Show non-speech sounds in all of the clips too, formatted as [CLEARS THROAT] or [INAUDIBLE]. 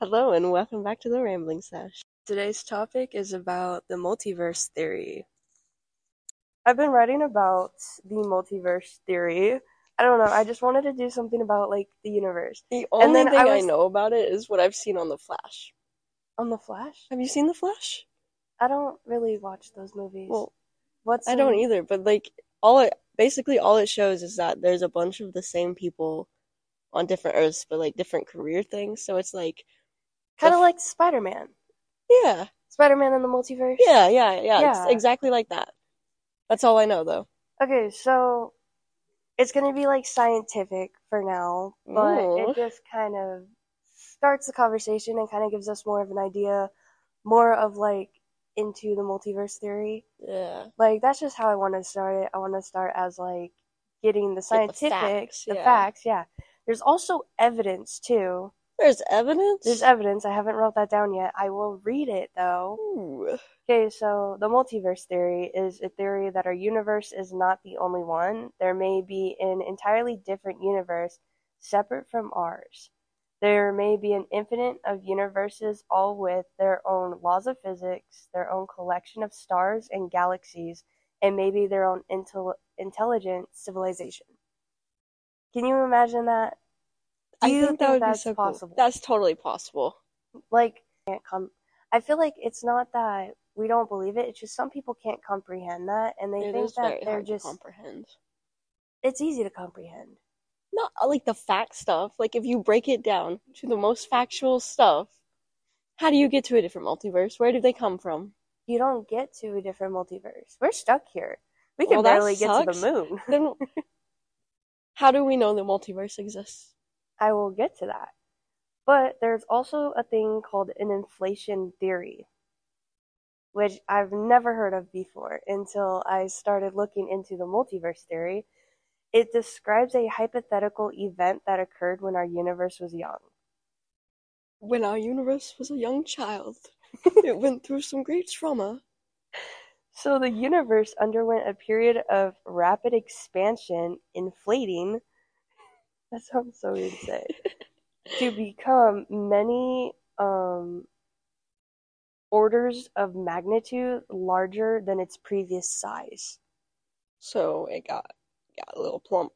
Hello and welcome back to the Rambling Sesh. Today's topic is about the multiverse theory. I've been writing about the multiverse theory. I don't know, I just wanted to do something about like the universe. The And only then thing I I, know about it is what I've seen on The Flash. On the Flash? Have you seen The Flash? I don't really watch those movies. Well, What's I don't in- either, but like all it basically all it shows is that there's a bunch of the same people on different Earths, but like different career things. So it's like, Kind of like Spider-Man. yeah, Spider-Man in the multiverse? yeah, yeah, yeah, Yeah. It's exactly like that. That's all I know though. Okay, so it's gonna be like scientific for now, but Ooh. it just kind of starts the conversation and kind of gives us more of an idea, more of like into the multiverse theory. Yeah, Like that's just how I want to start it. I want to start as like getting the the scientific, facts, the yeah. facts. Yeah, there's also evidence too. There's evidence. There's evidence. I haven't wrote that down yet. I will read it though. Ooh. Okay, so the multiverse theory is a theory that our universe is not the only one. There may be an entirely different universe separate from ours. There may be an infinite of universes, all with their own laws of physics, their own collection of stars and galaxies, and maybe their own intel- intelligent civilization. Can you imagine that? I think that would that's be so cool. possible? That's totally possible. like can't come I feel like it's not that we don't believe it, it's just some people can't comprehend that and they It think that they're just comprehend. it's easy to comprehend. not uh, like the fact stuff. Like if you break it down to the most factual stuff, how do you get to a different multiverse? Where do they come from? You don't get to a different multiverse. We're stuck here. We can Well, barely get to the moon. Then [LAUGHS] how do we know the multiverse exists? I will get to that. But there's also a thing called an inflation theory, which I've never heard of before until I started looking into the multiverse theory. It describes a hypothetical event that occurred when our universe was young. When our universe was a young child, [LAUGHS] it went through some great trauma. So the universe underwent a period of rapid expansion, inflating. That sounds so weird to say. [LAUGHS] to become many um, orders of magnitude larger than its previous size. So it got got a little plump.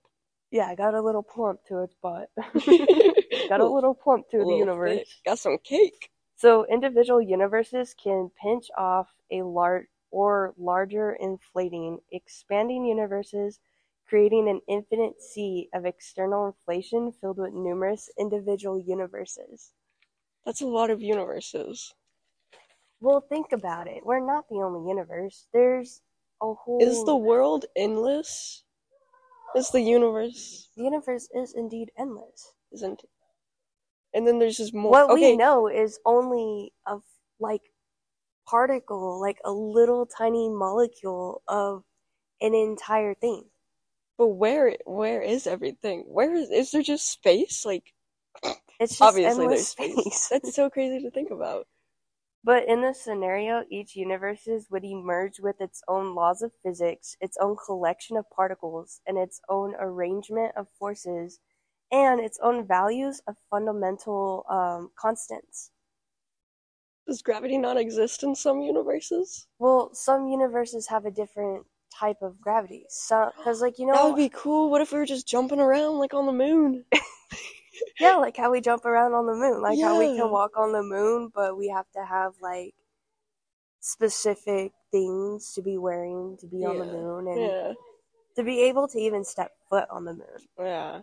Yeah, I got a little plump to its butt. got [LAUGHS] got a little plump to the universe. thick. Got some cake. So individual universes can pinch off a large or larger inflating, expanding universes, creating an infinite sea of eternal inflation filled with numerous individual universes. That's a lot of universes. Well, think about it. We're not the only universe. There's a whole Is the world endless? Is the universe the universe is indeed endless. isn't? It? And then there's just more. What okay, we know is only of like particle, like a little tiny molecule of an entire thing. But where where is everything? Where is is there just space? Like It's just obviously endless there's space. That's so [LAUGHS] crazy to think about. But in this scenario, each universe would emerge with its own laws of physics, its own collection of particles, and its own arrangement of forces, and its own values of fundamental um, constants. Does gravity not exist in some universes? Well, some universes have a different type of gravity. So, because like you know, that would be cool. What if we were just jumping around like on the moon? [LAUGHS] yeah, like how we jump around on the moon, like how we can walk on the moon, but we have to have like specific things to be wearing to be on the moon and Yeah, to be able to even step foot on the moon. yeah.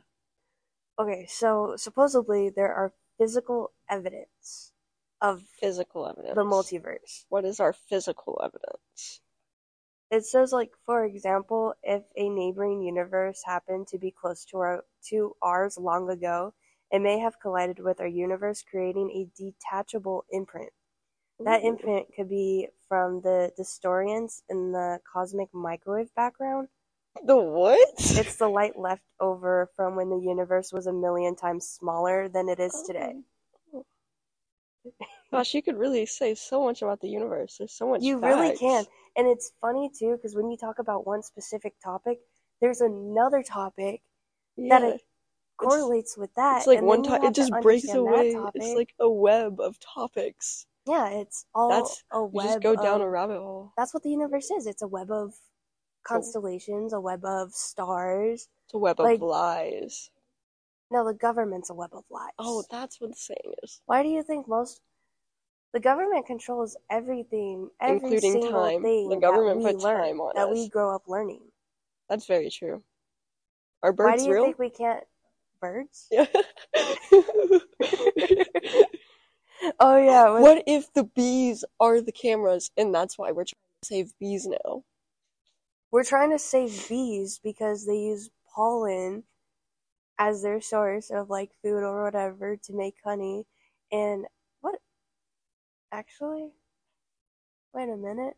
Okay, so supposedly there are physical evidence of Physical evidence. the multiverse. What is our physical evidence? It says like for example, if a neighboring universe happened to be close to our to ours long ago, it may have collided with our universe creating a detachable imprint. That imprint could be from the distorians in the cosmic microwave background. The what? It's the light [LAUGHS] left over from when the universe was a million times smaller than it is today. Oh. Gosh, you could really say so much about the universe. There's so much. You really can. And it's funny too, because when you talk about one specific topic, there's another topic Yeah. that it correlates with that. It's like one you time it to just breaks away. It's like a web of topics. yeah, it's all That's- a You web. just go down of, a rabbit hole. That's what the universe is. It's a web of constellations, a web of stars. It's a web of lies. No, the government's a web of lies. Oh, that's what the saying is. Why do you think most the government controls everything, every Including time. The government we learn, time on that us. we grow up learning? That's very true. Are birds Why do you real? think we can't birds? Yeah. [LAUGHS] Oh yeah, with- what if the bees are the cameras and that's why we're trying to save bees now? we're trying to save bees because they use pollen as their source of like food or whatever to make honey. And what? Actually, wait a minute.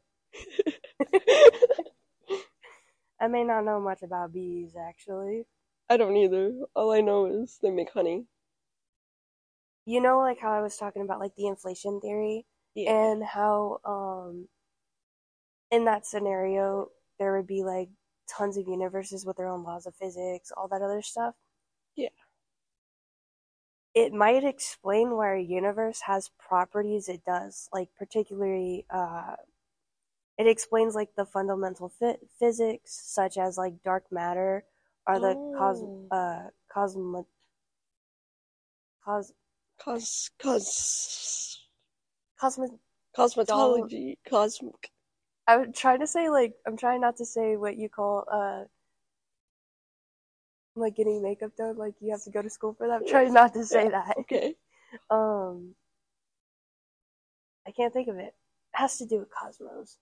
[LAUGHS] I may not know much about bees actually. I don't either. All I know is they make honey. You know, like how I was talking about like the inflation theory Yeah. and how um in that scenario there would be like tons of universes with their own laws of physics, all that other stuff. Yeah. It might explain why our universe has properties it does, like particularly uh it explains like the fundamental phy- physics such as like dark matter or the cos Oh. uh cosmo cos Cos cos cosmo cosmetology. Cosmic I'm trying to say like I'm trying not to say what you call uh like getting makeup done, like you have to go to school for that. I'm trying not to say that. Okay. [LAUGHS] Um I can't think of it. It has to do with cosmos.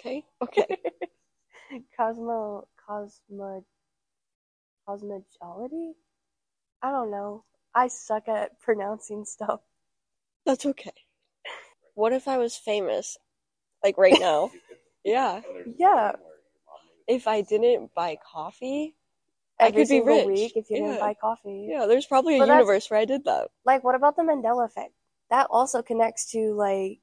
Okay. Okay. [LAUGHS] Cosmo cosmo cosmology? I don't know. I suck at pronouncing stuff. That's okay. What if I was famous? Like right now? [LAUGHS] yeah. Yeah. If I didn't buy coffee, I Every could be single rich. week if you didn't buy coffee. yeah, there's probably a But that's- universe where I did that. like what about the Mandela effect? That also connects to like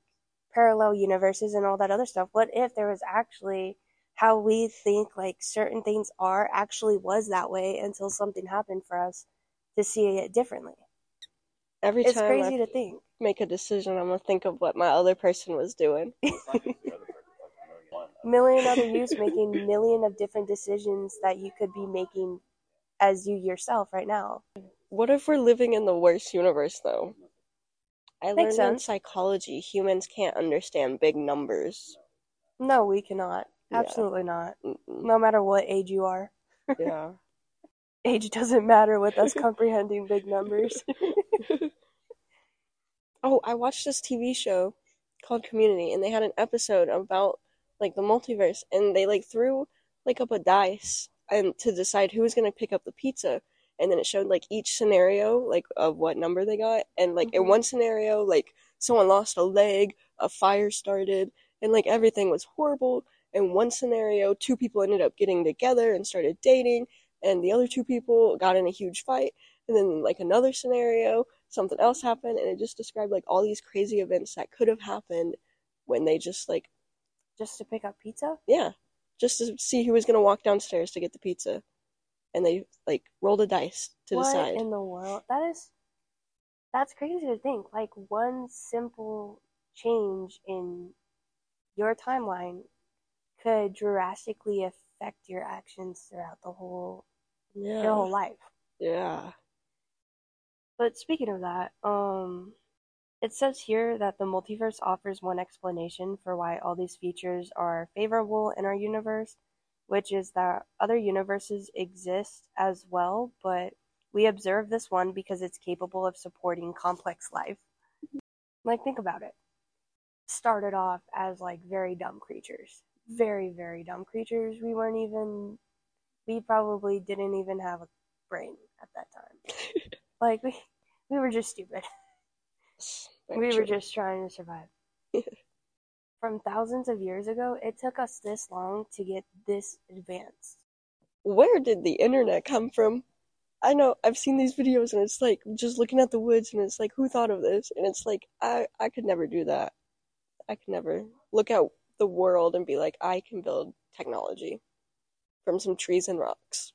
parallel universes and all that other stuff. What if there was actually how we think like certain things are actually was that way until something happened for us to see it differently. Every It's time crazy I to think. make a decision, I'm gonna think of what my other person was doing. [LAUGHS] [LAUGHS] Million other [LAUGHS] youths making million of different decisions that you could be making as you yourself right now. What if we're living in the worst universe, though? I learned Makes in psychology humans can't understand big numbers. No, we cannot. Yeah. Absolutely not. Mm-mm. No matter what age you are. Yeah. [LAUGHS] Age doesn't matter with us comprehending big numbers. [LAUGHS] oh, I watched this TV show called Community, and they had an episode about like the multiverse, and they like threw like up a dice and to decide who was gonna pick up the pizza, and then it showed like each scenario like of what number they got, and like in Mhm. one scenario like someone lost a leg, a fire started, and like everything was horrible. In one scenario, two people ended up getting together and started dating, and the other two people got in a huge fight. And then like another scenario, something else happened, and it just described like all these crazy events that could have happened when they just like Just to pick up pizza? yeah, just to see who was gonna walk downstairs to get the pizza, and they like rolled a dice to what decide. in the world? That is that's crazy to think. Like one simple change in your timeline could drastically affect your actions throughout the whole your whole life. yeah. But speaking of that, um it says here that the multiverse offers one explanation for why all these features are favorable in our universe, which is that other universes exist as well, but we observe this one because it's capable of supporting complex life. Like, think about it. Started off as like very dumb creatures. Very, very dumb creatures. We weren't even, we probably didn't even have a brain at that time. [LAUGHS] like, we, we were just stupid. We were just trying to survive. [LAUGHS] From thousands of years ago, it took us this long to get this advanced. Where did the internet come from? I know I've seen these videos and it's like just looking at the woods and it's like who thought of this? And it's like I I could never do that. I could never look at the world and be like I can build technology from some trees and rocks.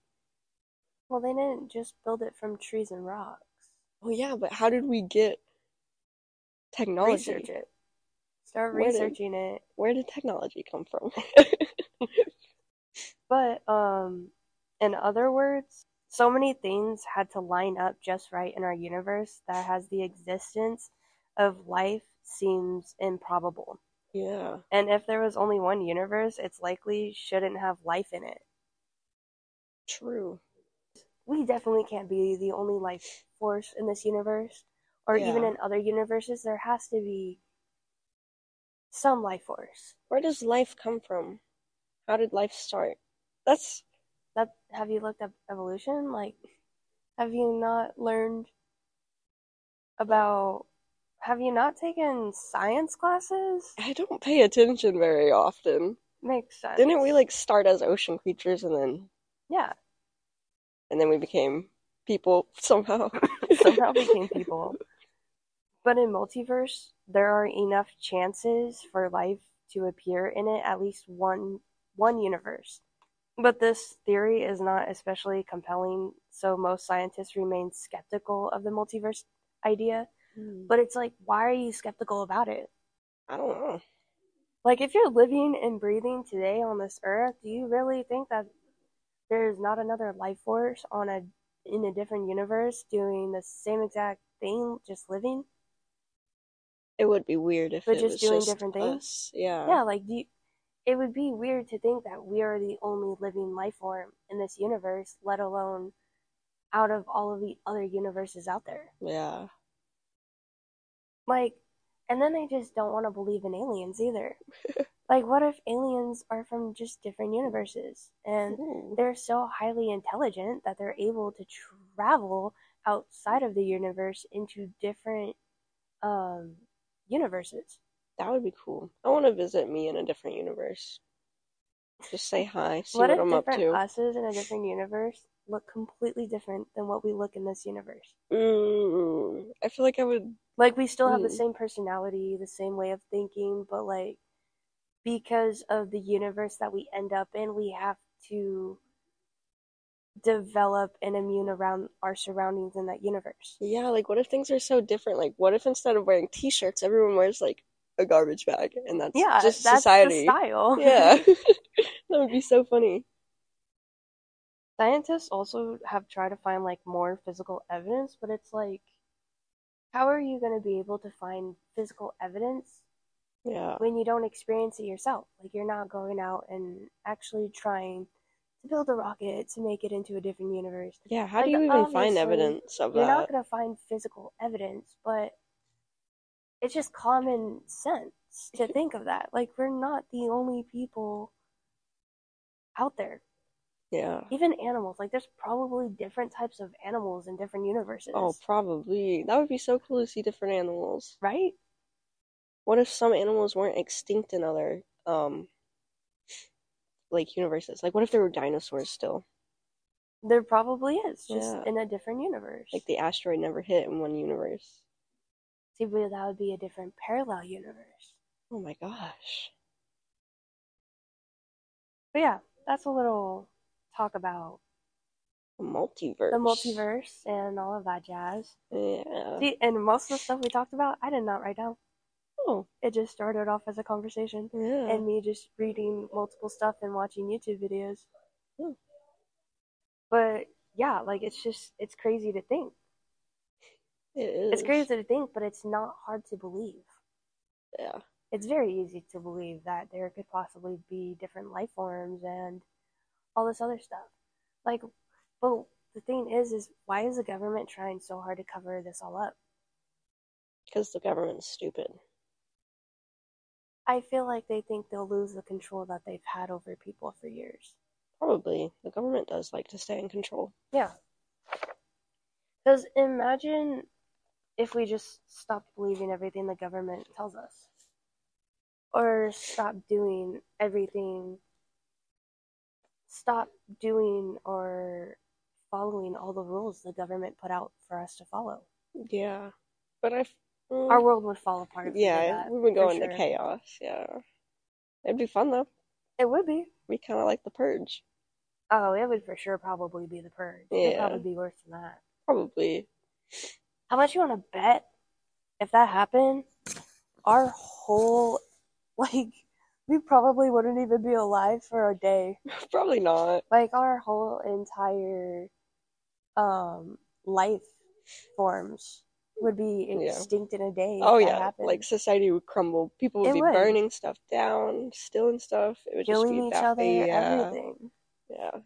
Well, they didn't just build it from trees and rocks. Well, yeah, but how did we get technology? Research it. Start Where did- researching it. Where did technology come from? [LAUGHS] But um in other words, so many things had to line up just right in our universe that has the existence of life seems improbable. yeah, And if there was only one universe, it's likely shouldn't have life in it. true. We definitely can't be the only life force in this universe or even in other universes there has to be some life force. Where does life come from? How did life start? That's That have you looked up evolution? Like have you not learned about have you not taken science classes? I don't pay attention very often. Makes sense. Didn't we like start as ocean creatures and then Yeah, and then we became people [LAUGHS] somehow? Somehow became people. But in multiverse, there are enough chances for life to appear in it, at least one one universe. But this theory is not especially compelling, so most scientists remain skeptical of the multiverse idea. Hmm. But it's like, why are you skeptical about it? I don't know. Like, if you're living and breathing today on this earth, do you really think that there's not another life force on a in a different universe doing the same exact thing, just living? It would be weird if But it just was doing just different things? us. Yeah. Yeah, like do you, it would be weird to think that we are the only living life form in this universe, let alone out of all of the other universes out there. Yeah. Like, and then I just don't want to believe in aliens either. [LAUGHS] like, what if aliens are from just different universes and Ooh. they're so highly intelligent that they're able to travel outside of the universe into different um universes? That would be cool. I want to visit me in a different universe. Just say hi, see what what, if I'm up different to. us's in a different universe look completely different than what we look in this universe? Mm, I feel like I would. Like we still have the Hmm. same personality, the same way of thinking, but like because of the universe that we end up in, we have to develop an immune around our surroundings in that universe. Yeah, like what if things are so different? Like, what if instead of wearing t-shirts, everyone wears like a garbage bag, and that's Yeah, just that's society. style. [LAUGHS] Yeah, [LAUGHS] that would be so funny. Scientists also have tried to find like more physical evidence, but it's like how are you going to be able to find physical evidence Yeah, when you don't experience it yourself? Like you're not going out and actually trying to build a rocket to make it into a different universe. yeah. How Like, do you even find evidence of that? You're not going to find physical evidence, but it's just common sense to [LAUGHS] think of that. Like we're not the only people out there. Yeah. Even animals, like there's probably different types of animals in different universes. Oh, probably. That would be so cool to see different animals. right? What if some animals weren't extinct in other um like universes? Like what if there were dinosaurs still? There probably is, just Yeah. in a different universe. Like the asteroid never hit in one universe. See, but that would be a different parallel universe. Oh my gosh. But yeah, that's a little talk about A multiverse. the multiverse and all of that jazz. Yeah. See, and most of the stuff we talked about, I did not write down. Oh, It just started off as a conversation yeah. and me just reading multiple stuff and watching YouTube videos. Hmm. But yeah, like it's just it's crazy to think. It is. It's crazy to think, but it's not hard to believe. Yeah. It's very easy to believe that there could possibly be different life forms and all this other stuff. Like, but the thing is, is why is the government trying so hard to cover this all up? Because the government's stupid. I feel like they think they'll lose the control that they've had over people for years. Probably. The government does like to stay in control. Yeah. Because imagine if we just stopped believing everything the government tells us, or stop doing everything, stop doing or following all the rules the government put out for us to follow. Yeah. But I. mm, Our world would fall apart. We yeah, we would go into sure. chaos. Yeah. It'd be fun though. It would be. We kind of like the purge. Oh, it would for sure probably be the purge. Yeah. It'd probably be worse than that. Probably. How much you want to bet if that happened? Our whole [LAUGHS] like we probably wouldn't even be alive for a day. [LAUGHS] Probably not. Like our whole entire um life forms would be Yeah. extinct in a day. Oh yeah, happened. like society would crumble. People would It be would. burning stuff down, stealing stuff. It would killing just be each other, Yeah, uh, everything. yeah.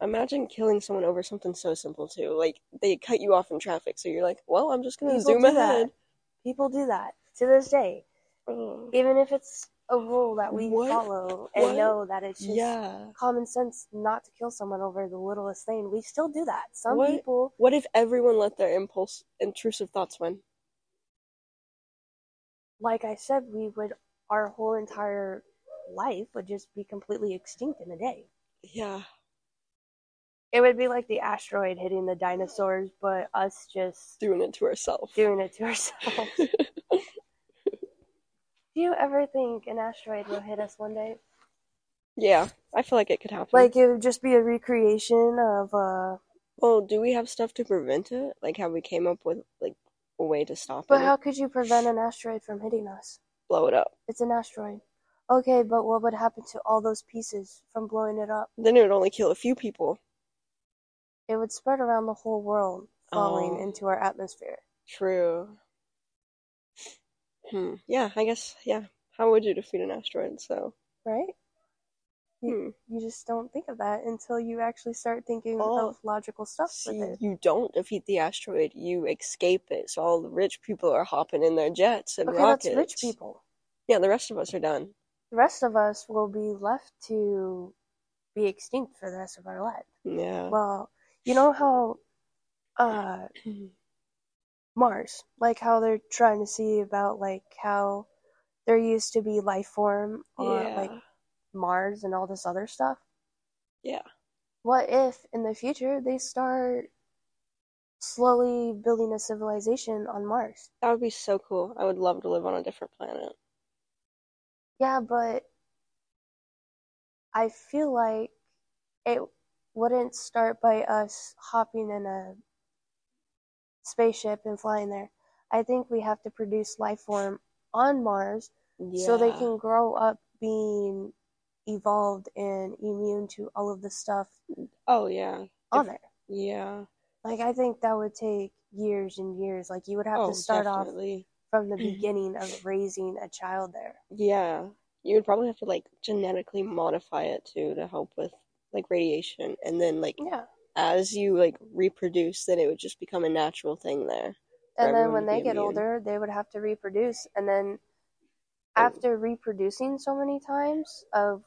Imagine killing someone over something so simple too. Like they cut you off in traffic, so you're like, "Well, I'm just gonna People zoom do that. ahead." People do that to this day. Oh, Even if it's a rule that we What? follow and What? know that it's just yeah. common sense not to kill someone over the littlest thing, we still do that. Some What? people What if everyone let their impulse, intrusive thoughts win? like I said, we would our whole entire life would just be completely extinct in a day. Yeah. It would be like the asteroid hitting the dinosaurs, but us just Doing it to ourselves. doing it to ourselves. [LAUGHS] Do you ever think an asteroid will hit us one day? yeah, I feel like it could happen. Like it would just be a recreation of uh well, do we have stuff to prevent it? Like, have we came up with like a way to stop but it? But how could you prevent an asteroid from hitting us? Blow it up. It's an asteroid. Okay, but what would happen to all those pieces from blowing it up? Then it would only kill a few people. It would spread around the whole world, falling Oh. into our atmosphere. True. Hmm. Yeah, I guess. Yeah. How would you defeat an asteroid? So. right? Hmm. You, you just don't think of that until you actually start thinking Oh, of logical stuff See, with it. you don't defeat the asteroid. You escape it. So all the rich people are hopping in their jets and Okay, rockets. that's rich people. Yeah, the rest of us are done. The rest of us will be left to be extinct for the rest of our life. Yeah. Well, you know how uh [CLEARS THROAT] Mars, like how they're trying to see about like how there used to be life form on yeah. like Mars and all this other stuff. yeah. What if in the future they start slowly building a civilization on Mars? That would be so cool. I would love to live on a different planet. Yeah, but I feel like it wouldn't start by us hopping in a spaceship and flying there. I think we have to produce life form on Mars so they can grow up being evolved and immune to all of the stuff Oh yeah. on If- there. Yeah. Like I think that would take years and years. Like you would have Oh, to start off from the [CLEARS THROAT] beginning of raising a child there. Yeah. You would probably have to like genetically modify it too to help with like radiation and then like Yeah. As you like reproduce then it would just become a natural thing there. And then when they get immune. older, they would have to reproduce. And then Oh. after reproducing so many times of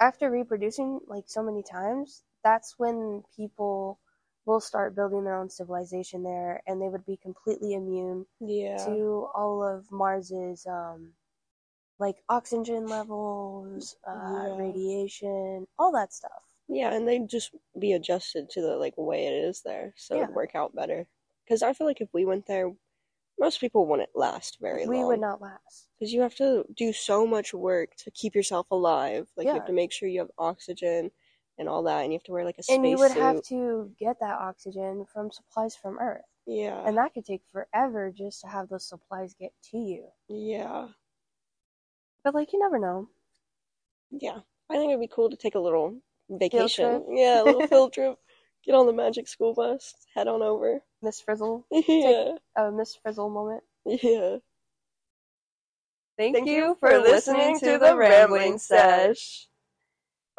after reproducing like so many times, that's when people will start building their own civilization there and they would be completely immune Yeah. to all of Mars's um like oxygen levels, uh, Yeah. radiation, all that stuff. Yeah, and they'd just be adjusted to the like way it is there, so it'd work out better. Because I feel like if we went there, most people wouldn't last very long. We long. would not last. Because you have to do so much work to keep yourself alive. Like you Yeah. have to make sure you have oxygen and all that, and you have to wear like a And you would have to get that oxygen from supplies from Earth. Yeah. And that could take forever just to have those supplies get to you. Yeah. But like you never know. Yeah. I think it'd be cool to take a little vacation. Yeah, little [LAUGHS] field trip. Get on the magic school bus, head on over. Miss Frizzle. [LAUGHS] yeah. A Miss Frizzle moment. Yeah. Thank, Thank you, for listening, to the Rambling Sesh. [LAUGHS]